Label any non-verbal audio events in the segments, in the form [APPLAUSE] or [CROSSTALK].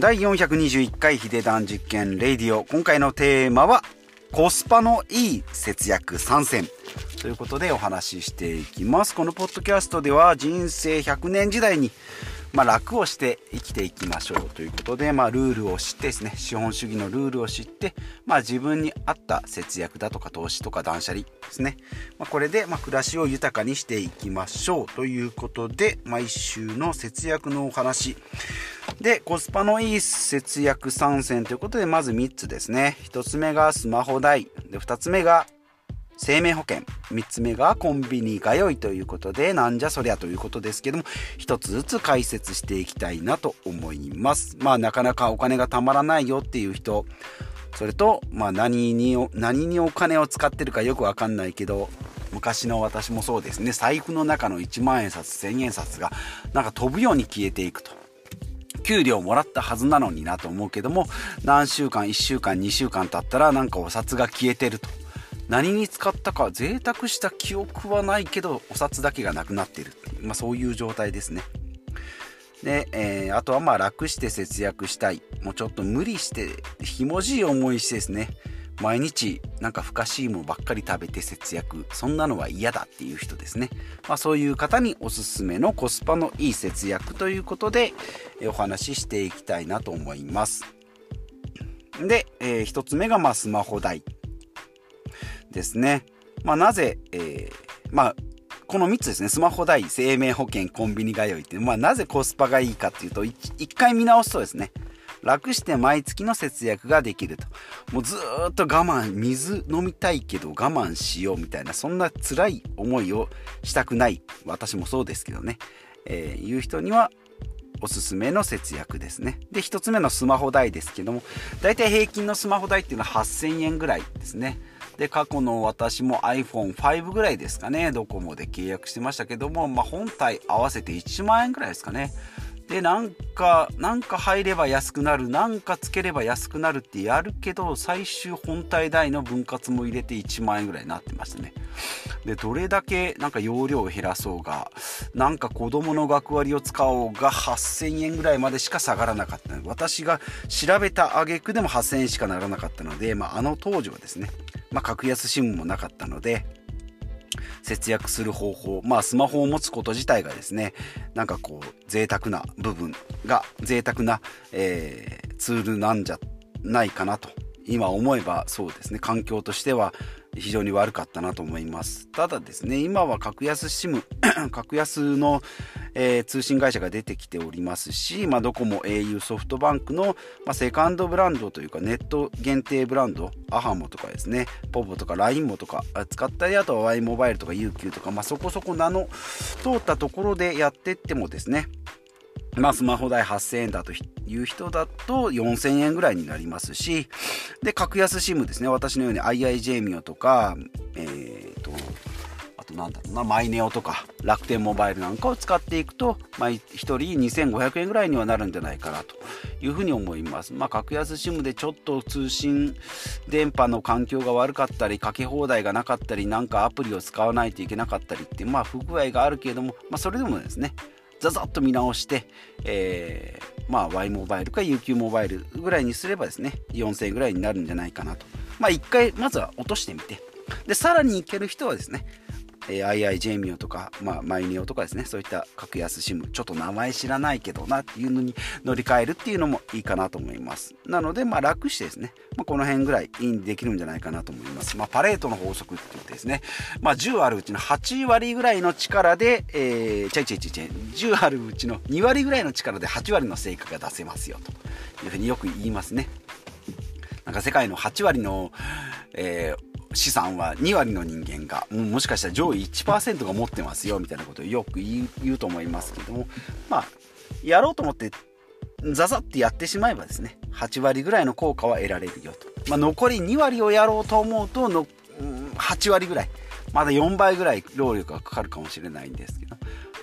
第421回ヒデダン実験レイディオ。今回のテーマはコスパのいい節約参戦。ということでお話ししていきます。このポッドキャストでは人生100年時代にまあ、楽をして生きていきましょうということで、まあ、ルールを知ってですね資本主義のルールを知って、まあ、自分に合った節約だとか投資とか断捨離ですね、まあ、これで、ま暮らしを豊かにしていきましょうということで毎週の節約のお話。でコスパのいい節約参戦ということでまず3つですね。1つ目がスマホ代。で2つ目が生命保険3つ目がコンビニ通いということでなんじゃそりゃということですけども1つずつ解説していきたいなと思いますまあなかなかお金がたまらないよっていう人それと、まあ何に、何にお金を使ってるかよくわかんないけど、昔の私もそうですね、財布の中の1万円札、1000円札がなんか飛ぶように消えていくと。給料もらったはずなのになと思うけども、何週間、1週間、2週間経ったらなんかお札が消えてると。何に使ったか贅沢した記憶はないけどお札だけがなくなっている、まあ、そういう状態ですね。で、えー、あとはまあ楽して節約したい。もうちょっと無理してひもじい思いしてですね。毎日なんか不可思議もばっかり食べて節約。そんなのは嫌だっていう人ですね、まあ、そういう方におすすめのコスパのいい節約ということでお話ししていきたいなと思います。で、えー、1つ目がまあスマホ代。ですね。まあ、なぜ、えー、まあ、この3つですね、スマホ代、生命保険、コンビニ通いっていう、まあ、なぜコスパがいいかっていうと、1回見直すとですね、楽して毎月の節約ができると。もうずっと我慢、水飲みたいけど我慢しようみたいな、そんな辛い思いをしたくない、私もそうですけどね、えー、いう人には、おすすめの節約ですね。で、1つ目のスマホ代ですけども、だいたい平均のスマホ代っていうのは8000円ぐらいですね。で、過去の私も iPhone5 ぐらいですかね、ドコモで契約してましたけども、まあ、本体合わせて1万円ぐらいですかね。で、なんか、なんか入れば安くなる、なんかつければ安くなるってやるけど、最終本体代の分割も入れて1万円ぐらいになってましたね。で、どれだけなんか容量を減らそうが、なんか子供の学割を使おうが8000円ぐらいまでしか下がらなかった私が調べた挙句でも8000円しかならなかったので、まあ、あの当時はですね、まあ、格安 SIM もなかったので、節約する方法、まあスマホを持つこと自体がですね、なんかこう贅沢な部分が贅沢な、えー、ツールなんじゃないかなと今思えばそうですね。環境としては非常に悪かったなと思います。ただですね今は格安 SIM [CLEARS THROAT] 格安の、えー、通信会社が出てきておりますし、まあ、ドコモ au ソフトバンクの、まあ、セカンドブランドというかネット限定ブランドアハモとかですねポポとか LINE もとか使ったりあとは Y モバイルとか UQ とか、まあ、そこそこ名の通ったところでやってってもですねまあ、スマホ代8000円だという人だと4000円ぐらいになりますし、で、格安 SIM ですね。私のように IIJ ミオとか、えー、なんだろうな、マイネオとか、楽天モバイルなんかを使っていくと、まあ、1人2500円ぐらいにはなるんじゃないかなというふうに思います。まあ、格安 SIM でちょっと通信電波の環境が悪かったり、かけ放題がなかったり、なんかアプリを使わないといけなかったりって、まあ、不具合があるけれども、まあ、それでもですね、ザザッと見直して、えー、まあ Y モバイルか UQ モバイルぐらいにすればですね、4000円ぐらいになるんじゃないかなと。まあ一回まずは落としてみて、で、さらにいける人はですね、えー、II ミオとか、まあ、マイネオとかですね、そういった格安 SIM、ちょっと名前知らないけどなっていうのに乗り換えるっていうのもいいかなと思います。なので、まあ、楽してですね、まあ、この辺ぐらいいいにできるんじゃないかなと思います。まあ、パレートの法則って言ってですね、まあ、10あるうちの8割ぐらいの力で、えー、ちゃいちゃいちゃいちゃい、10あるうちの2割ぐらいの力で8割の成果が出せますよというふうによく言いますね。なんか世界の8割の、えー、資産は2割の人間がもしかしたら上位1%が持ってますよみたいなことをよく言うと思いますけどもまあやろうと思ってザザってやってしまえばですね8割ぐらいの効果は得られるよと、まあ、残り2割をやろうと思うとの8割ぐらいまだ4倍ぐらい労力がかかるかもしれないんですけど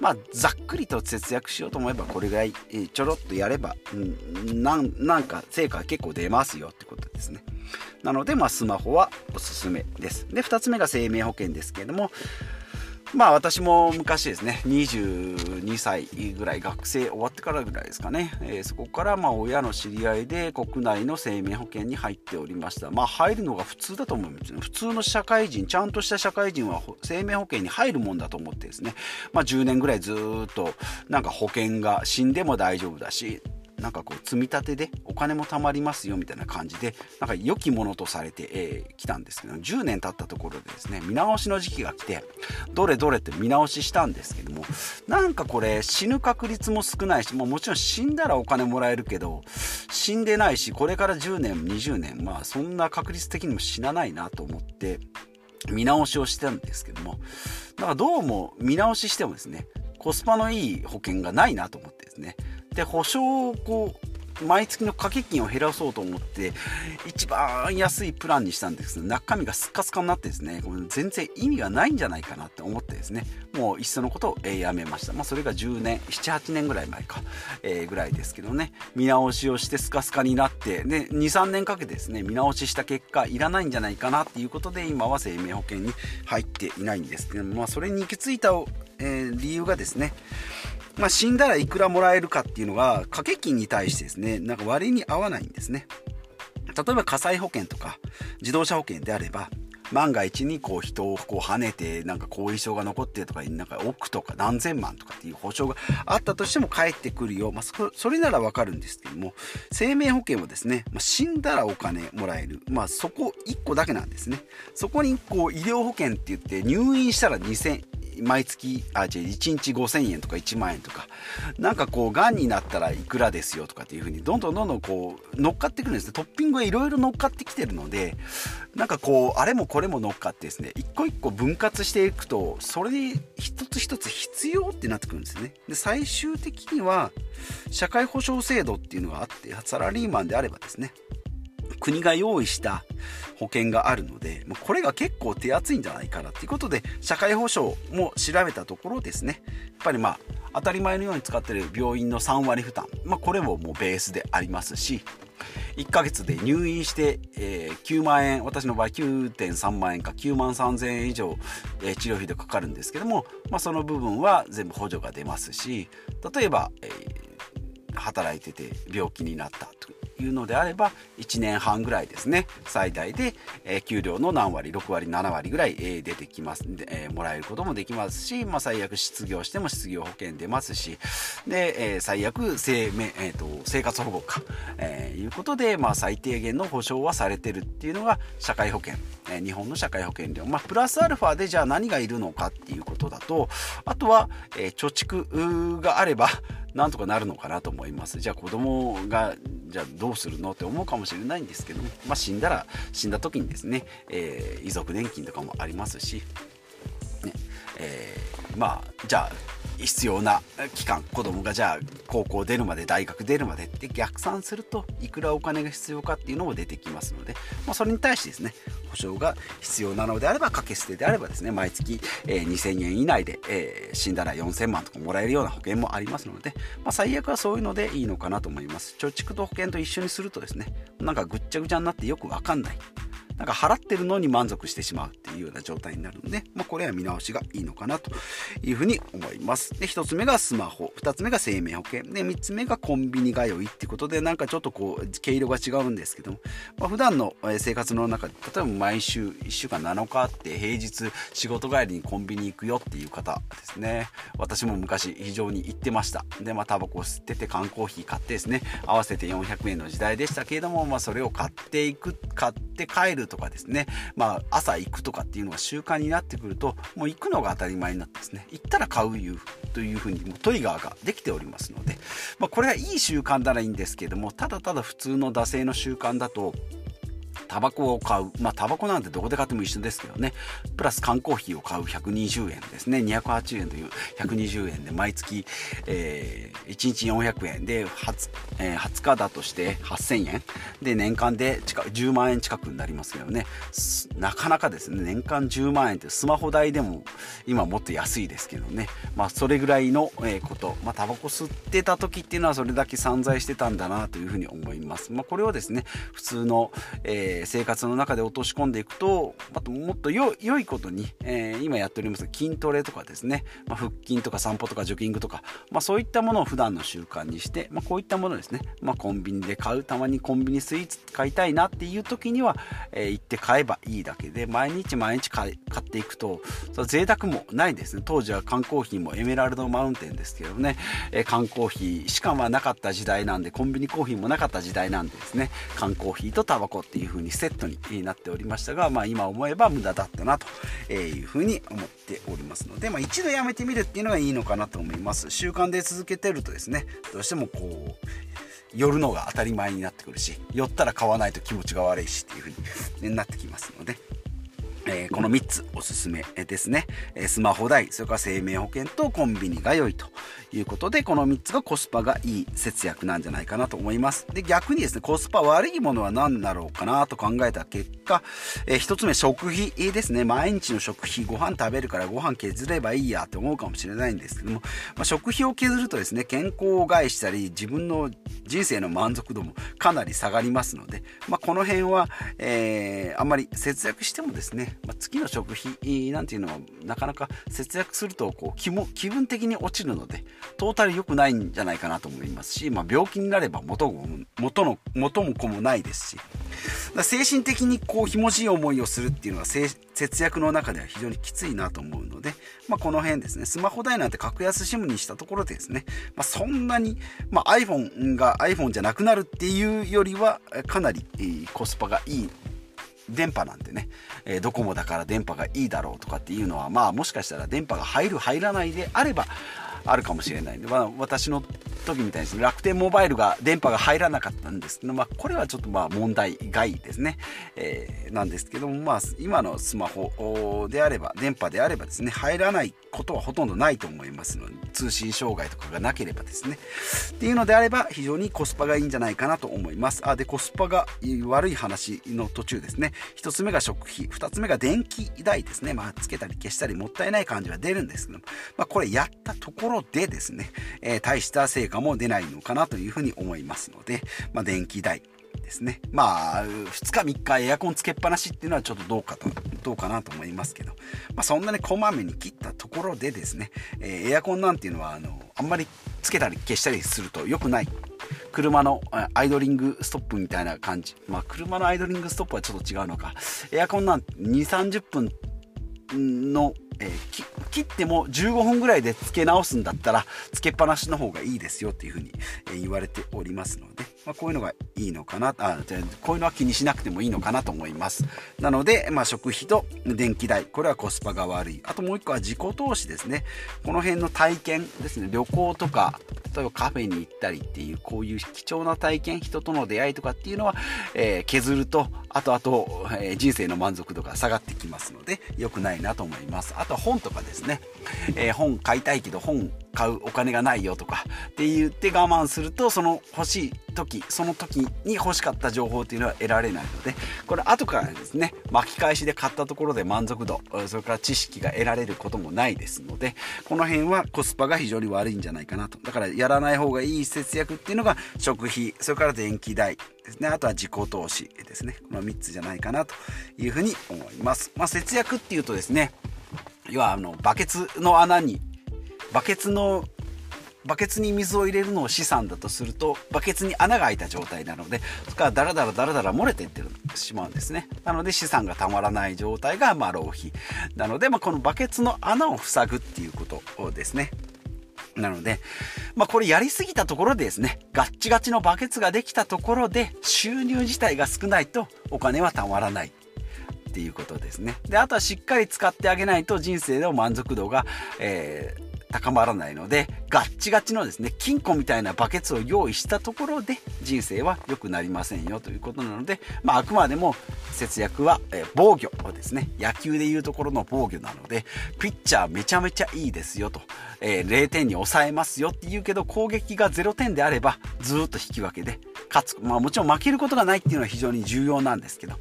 まあざっくりと節約しようと思えばこれぐらいちょろっとやれば、うん、なんか成果結構出ますよってことですね。なので、まあ、スマホはおすすめです。で、2つ目が生命保険ですけれども、まあ私も昔ですね、22歳ぐらい学生終わってからぐらいですかね、えー、そこからまあ親の知り合いで国内の生命保険に入っておりました。まあ入るのが普通だと思うんですよ。普通の社会人、ちゃんとした社会人は生命保険に入るもんだと思ってですね、まあ10年ぐらいずっとなんか保険が死んでも大丈夫だし、なんかこう積み立てでお金も貯まりますよみたいな感じでなんか良きものとされてき、えー、たんですけど10年経ったところでですね見直しの時期が来てどれどれって見直ししたんですけどもなんかこれ死ぬ確率も少ないしもうもちろん死んだらお金もらえるけど死んでないしこれから10年20年まあそんな確率的にも死なないなと思って見直しをしてたんですけどもなんかどうも見直ししてもですねコスパのいい保険がないなと思ってですねで保証をこう毎月の掛け金を減らそうと思って一番安いプランにしたんですけど中身がスカスカになってですね全然意味がないんじゃないかなって思ってですねもういっそのことを、やめました。まあそれが10年78年ぐらい前か、えー、ぐらいですけどね。見直しをしてスカスカになってで23年かけてですね見直しした結果いらないんじゃないかなっていうことで今は生命保険に入っていないんですけどまあそれに行き着いた、えー、理由がですねまあ、死んだらいくらもらえるかっていうのが掛け金に対してですねなんか割に合わないんですね。例えば火災保険とか自動車保険であれば万が一にこう人をこう跳ねてなんか後遺症が残ってとかなんか億とか何千万とかっていう保証があったとしても返ってくるよ、まあ、それならわかるんですけども生命保険はですね、まあ、死んだらお金もらえる、まあ、そこ1個だけなんですね。そこにこう医療保険って言って入院したら2000毎月、あ、違う、1日5000円とか1万円とか、なんかこう、癌になったらいくらですよとかっていう風に、どんどんどんどんこう、乗っかってくるんですね。トッピングがいろいろ乗っかってきてるので、なんかこう、あれもこれも乗っかってですね、一個一個分割していくと、それで一つ一つ必要ってなってくるんですね。で、最終的には、社会保障制度っていうのがあって、サラリーマンであればですね、国が用意した保険があるので、これが結構手厚いんじゃないかなっていうことで、社会保障も調べたところですね、やっぱりまあ、当たり前のように使ってる病院の3割負担、まあ、これももうベースでありますし、1ヶ月で入院して、えー、9万円、私の場合9.3万円か9万3000円以上、えー、治療費でかかるんですけども、まあ、その部分は全部補助が出ますし、例えば、えー、働いてて病気になったというのであれば1年半ぐらいですね最大で、え、給料の何割6割7割ぐらい、え、出てきます。で、え、もらえることもできますし、まあ、最悪失業しても失業保険出ますしで、え、最悪生命、えーと、生活保護か、えー、いうことで、まあ、最低限の保障はされてるっていうのが社会保険、え、日本の社会保険料、まあ、プラスアルファでじゃあ何がいるのかっていうことだとあとは、え、貯蓄があればなんとかなるのかなと思います。じゃあ子供がじゃあどうするのって思うかもしれないんですけども、まあ、死んだら死んだ時にですね、えー、遺族年金とかもありますし、ねえー、まあじゃあ必要な期間子供がじゃあ高校出るまで大学出るまでって逆算するといくらお金が必要かっていうのも出てきますので、まあ、それに対してですね保証が必要なのであれば掛け捨てであればですね毎月、えー、2000円以内で、えー、死んだら4000万とかもらえるような保険もありますので、まあ、最悪はそういうのでいいのかなと思います。貯蓄と保険と一緒にするとですねなんかぐっちゃぐちゃになってよくわかんない。なんか払ってるのに満足してしまうっていうような状態になるので、まあ、これは見直しがいいのかなというふうに思います。で、1つ目がスマホ、2つ目が生命保険、で、3つ目がコンビニ通いっていうことで、なんかちょっとこう、毛色が違うんですけども、まあ、普段の生活の中で、例えば毎週1週間7日あって平日仕事帰りにコンビニ行くよっていう方ですね。私も昔非常に行ってました。で、まあ、タバコを吸ってて缶コーヒー買ってですね、合わせて400円の時代でしたけれども、まあ、それを買っていく、買って帰るとかですね、まあ、朝行くとかっていうのが習慣になってくると、もう行くのが当たり前になってですね、行ったら買うというふうにもうトリガーができておりますので、まあ、これがいい習慣ならいいんですけども、ただただ普通の惰性の習慣だと、タバコを買う。まあ、タバコなんてどこで買っても一緒ですけどね。プラス缶コーヒーを買う120円ですね。280円という120円で毎月、えー、1日400円で 20,、えー、20日だとして8000円。で、年間で近10万円近くになりますけどね。なかなかですね、年間10万円ってスマホ代でも今もっと安いですけどね。まあ、それぐらいの、えこと。まあ、タバコ吸ってた時っていうのはそれだけ散財してたんだなというふうに思います。まあ、これをですね、普通の、えーー、生活の中で落とし込んでいくとあともっと良いことに、えー、今やっております筋トレとかですね、まあ、腹筋とか散歩とかジョギングとか、まあ、そういったものを普段の習慣にして、まあ、こういったものですね、まあ、コンビニで買うたまにコンビニスイーツ買いたいなっていう時には、えー、行って買えばいいだけで毎日毎日買っていくとそれ贅沢もないですね。当時は缶コーヒーもエメラルドマウンテンですけどね、えー、缶コーヒーしかまあなかった時代なんでコンビニコーヒーもなかった時代なんでですね。缶コーヒーとタバコっていう風にセットになっておりましたが、まあ、今思えば無駄だったなという風に思っておりますので、まあ、一度やめてみるっていうのがいいのかなと思います。習慣で続けてるとですねどうしてもこう寄るのが当たり前になってくるし寄ったら買わないと気持ちが悪いしっていう風になってきますので。えー、この3つおすすめですねえ。スマホ代、それから生命保険とコンビニが良いということで、この3つがコスパがいい節約なんじゃないかなと思います。で、逆にですね、コスパ悪いものは何だろうかなと考えた結果、えー、1つ目、食費ですね。毎日の食費、ご飯食べるからご飯削ればいいやって思うかもしれないんですけども、まあ、食費を削るとですね、健康を害したり、自分の人生の満足度もかなり下がりますので、まあ、この辺は、えー、あんまり節約してもですね、まあ、月の食費なんていうのはなかなか節約するとこう気も気分的に落ちるのでトータル良くないんじゃないかなと思いますし、まあ、病気になれば元も元の元も子もないですし精神的にこうひもじい思いをするっていうのは節約の中では非常にきついなと思うので、まあ、この辺ですねスマホ代なんて格安 SIM にしたところでですね、まあ、そんなに、まあ、iPhone が iPhone じゃなくなるっていうよりはかなりコスパがいい電波なんてね、えー、ドコモだから電波がいいだろうとかっていうのはまあもしかしたら電波が入る入らないであればあるかもしれないんで、まあ、私の時みたいに楽天モバイルが電波が入らなかったんです。けど、まあ、これはちょっとまあ問題外ですね、えー、なんですけども、まあ、今のスマホであれば電波であればですね入らないことはほとんどないと思いますので通信障害とかがなければですね。っていうのであれば非常にコスパがいいんじゃないかなと思います。あでコスパが悪い話の途中ですね。1つ目が食費。2つ目が電気代ですね。まあつけたり消したりもったいない感じは出るんですけども、まあ、これやったところでですね、えー、大した成果も出ないのかなというふうに思いますので、まあ、電気代ですね。まあ、2日3日エアコンつけっぱなしっていうのはちょっとどうかと、どうかなと思いますけど、まあそんなにこまめに切ったところでですね、えー、エアコンなんていうのは、あの、あんまりつけたり消したりすると良くない。車のアイドリングストップみたいな感じ。まあ車のアイドリングストップはちょっと違うのか。エアコンなんて2、30分のえー、切っても15分ぐらいで付け直すんだったらつけっぱなしの方がいいですよっていうふうに、え言われておりますので、まあ、こういうのがいいのかなあこういうのは気にしなくてもいいのかなと思います。なので、まあ、食費と電気代これはコスパが悪い。あともう一個は自己投資ですね。この辺の体験ですね。旅行とか例えばカフェに行ったりっていうこういう貴重な体験人との出会いとかっていうのは、えー、削ると後々、えー、人生の満足度が下がってきますので良くないなと思います。あとは本とかですね、えー、本買いたいけど本買うお金がないよとかって言って我慢するとその欲しい時その時に欲しかった情報っていうのは得られないのでこれ後からですね巻き返しで買ったところで満足度それから知識が得られることもないですのでこの辺はコスパが非常に悪いんじゃないかなと。だからやらない方がいい節約っていうのが食費それから電気代ですね。あとは自己投資ですね。この3つじゃないかなというふうに思います、まあ、節約っていうとですね要はあのバケツの穴にバケツのバケツに水を入れるのを資産だとするとバケツに穴が開いた状態なのでそこからダラダラダラダラ漏れていってしまうんですねなので資産がたまらない状態がま浪費なので、まあ、このバケツの穴を塞ぐっていうことですねなので、まあ、これやりすぎたところでですね、ガッチガチのバケツができたところで収入自体が少ないとお金はたまらない。っていうことですね。で、あとはしっかり使ってあげないと人生の満足度が、えー高まらないのでガッチガチのですね金庫みたいなバケツを用意したところで人生は良くなりませんよということなので、まあ、あくまでも節約は、え、防御をですね野球でいうところの防御なのでピッチャーめちゃめちゃいいですよと、えー、0点に抑えますよって言うけど攻撃が0点であればずっと引き分けで勝つ、まあ、もちろん負けることがないっていうのは非常に重要なんですけど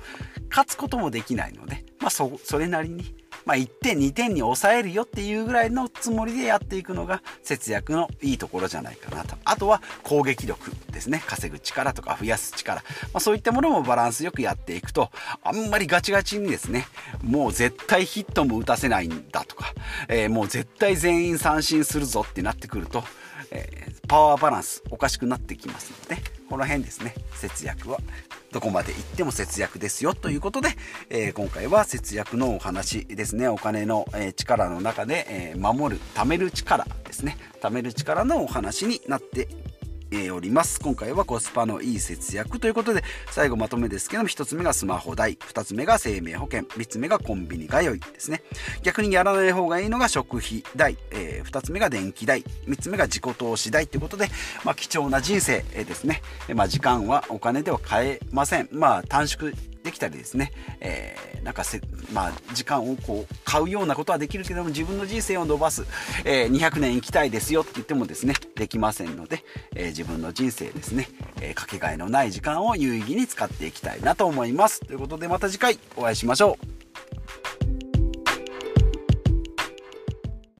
勝つこともできないので、まあ、それなりにまあ、1点2点に抑えるよっていうぐらいのつもりでやっていくのが節約のいいところじゃないかなと。あとは攻撃力ですね。稼ぐ力とか増やす力、まあ、そういったものもバランスよくやっていくとあんまりガチガチにですねもう絶対ヒットも打たせないんだとか、えー、もう絶対全員三振するぞってなってくると、えー、パワーバランスおかしくなってきますのでねこの辺ですね。節約はどこまで行っても節約ですよということで、えー、今回は節約のお話ですね。お金の、え力の中で、え守る貯める力ですね。貯める力のお話になっております。今回はコスパのいい節約ということで最後まとめですけども1つ目がスマホ代2つ目が生命保険3つ目がコンビニ通いですね。逆にやらない方がいいのが食費代、えー、2つ目が電気代3つ目が自己投資代ということで、まあ、貴重な人生ですね、まあ、時間はお金では買えません。まあ短縮きたりですね、えー、なんかせ、まあ、時間をこう買うようなことはできるけども自分の人生を伸ばす、えー、200年生きたいですよって言ってもですねできませんので、えー、自分の人生ですね、えー、かけがえのない時間を有意義に使っていきたいなと思います。ということでまた次回お会いしましょう。